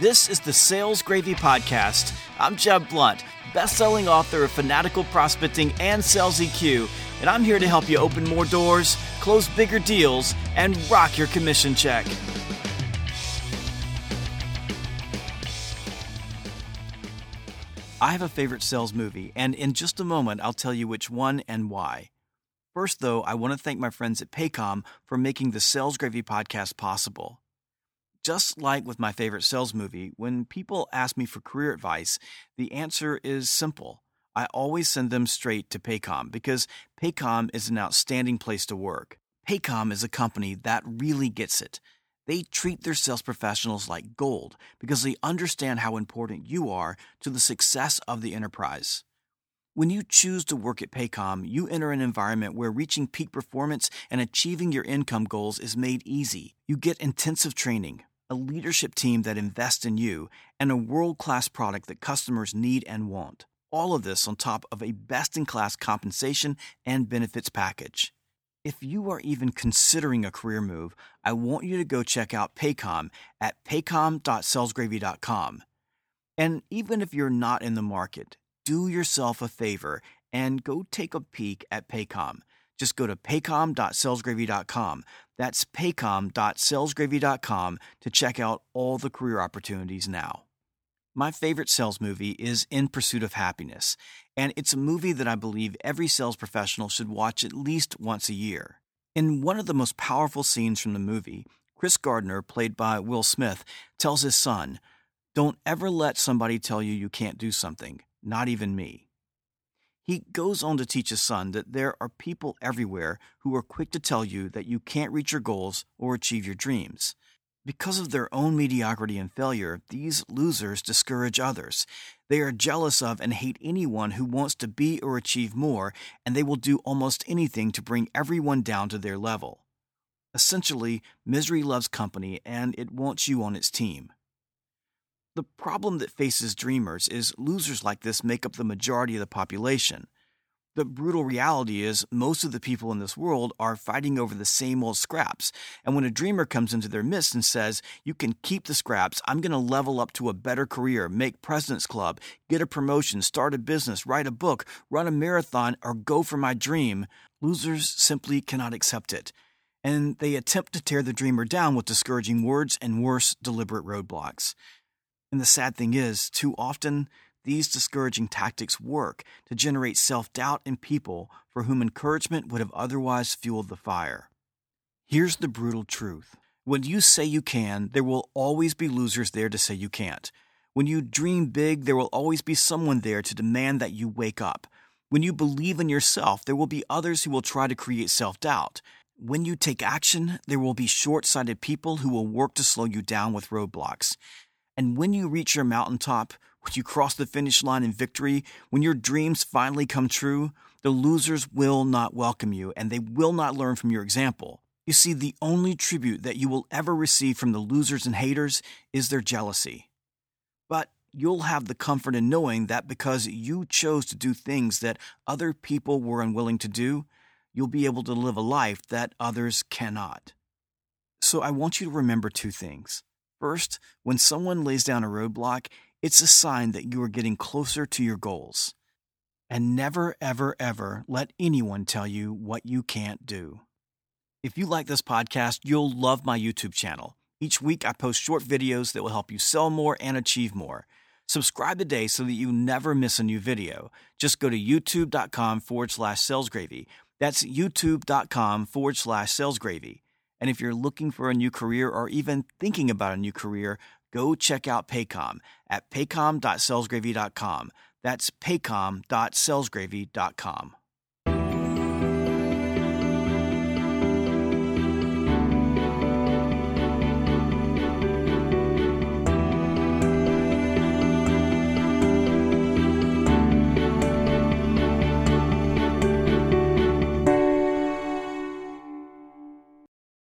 This is the Sales Gravy Podcast. I'm Jeb Blount, best-selling author of Fanatical Prospecting and Sales EQ, and I'm here to help you open more doors, close bigger deals, and rock your commission check. I have a favorite sales movie, and in just a moment, I'll tell you which one and why. First, though, I want to thank my friends at Paycom for making the Sales Gravy podcast possible. Just like with my favorite sales movie, when people ask me for career advice, the answer is simple. I always send them straight to Paycom because Paycom is an outstanding place to work. Paycom is a company that really gets it. They treat their sales professionals like gold because they understand how important you are to the success of the enterprise. When you choose to work at Paycom, you enter an environment where reaching peak performance and achieving your income goals is made easy. You get intensive training, a leadership team that invests in you, and a world class product that customers need and want. All of this on top of a best in class compensation and benefits package. If you are even considering a career move, I want you to go check out Paycom at paycom.salesgravy.com. And even if you're not in the market, do yourself a favor and go take a peek at Paycom. Just go to paycom.salesgravy.com. That's paycom.salesgravy.com to check out all the career opportunities now. My favorite sales movie is In Pursuit of Happiness, and it's a movie that I believe every sales professional should watch at least once a year. In one of the most powerful scenes from the movie, Chris Gardner, played by Will Smith, tells his son, Don't ever let somebody tell you you can't do something, not even me. He goes on to teach his son that there are people everywhere who are quick to tell you that you can't reach your goals or achieve your dreams. Because of their own mediocrity and failure, these losers discourage others. They are jealous of and hate anyone who wants to be or achieve more, and they will do almost anything to bring everyone down to their level. Essentially, misery loves company and it wants you on its team. The problem that faces dreamers is losers like this make up the majority of the population. The brutal reality is, most of the people in this world are fighting over the same old scraps. And when a dreamer comes into their midst and says, You can keep the scraps, I'm going to level up to a better career, make President's Club, get a promotion, start a business, write a book, run a marathon, or go for my dream, losers simply cannot accept it. And they attempt to tear the dreamer down with discouraging words and worse, deliberate roadblocks. And the sad thing is, too often, these discouraging tactics work to generate self doubt in people for whom encouragement would have otherwise fueled the fire. Here's the brutal truth when you say you can, there will always be losers there to say you can't. When you dream big, there will always be someone there to demand that you wake up. When you believe in yourself, there will be others who will try to create self doubt. When you take action, there will be short sighted people who will work to slow you down with roadblocks. And when you reach your mountaintop, when you cross the finish line in victory, when your dreams finally come true, the losers will not welcome you and they will not learn from your example. You see, the only tribute that you will ever receive from the losers and haters is their jealousy. But you'll have the comfort in knowing that because you chose to do things that other people were unwilling to do, you'll be able to live a life that others cannot. So I want you to remember two things. First, when someone lays down a roadblock, it's a sign that you are getting closer to your goals. And never, ever, ever let anyone tell you what you can't do. If you like this podcast, you'll love my YouTube channel. Each week, I post short videos that will help you sell more and achieve more. Subscribe today so that you never miss a new video. Just go to youtube.com forward slash salesgravy. That's youtube.com forward slash salesgravy. And if you're looking for a new career or even thinking about a new career, go check out Paycom at paycom.salesgravy.com. That's paycom.salesgravy.com.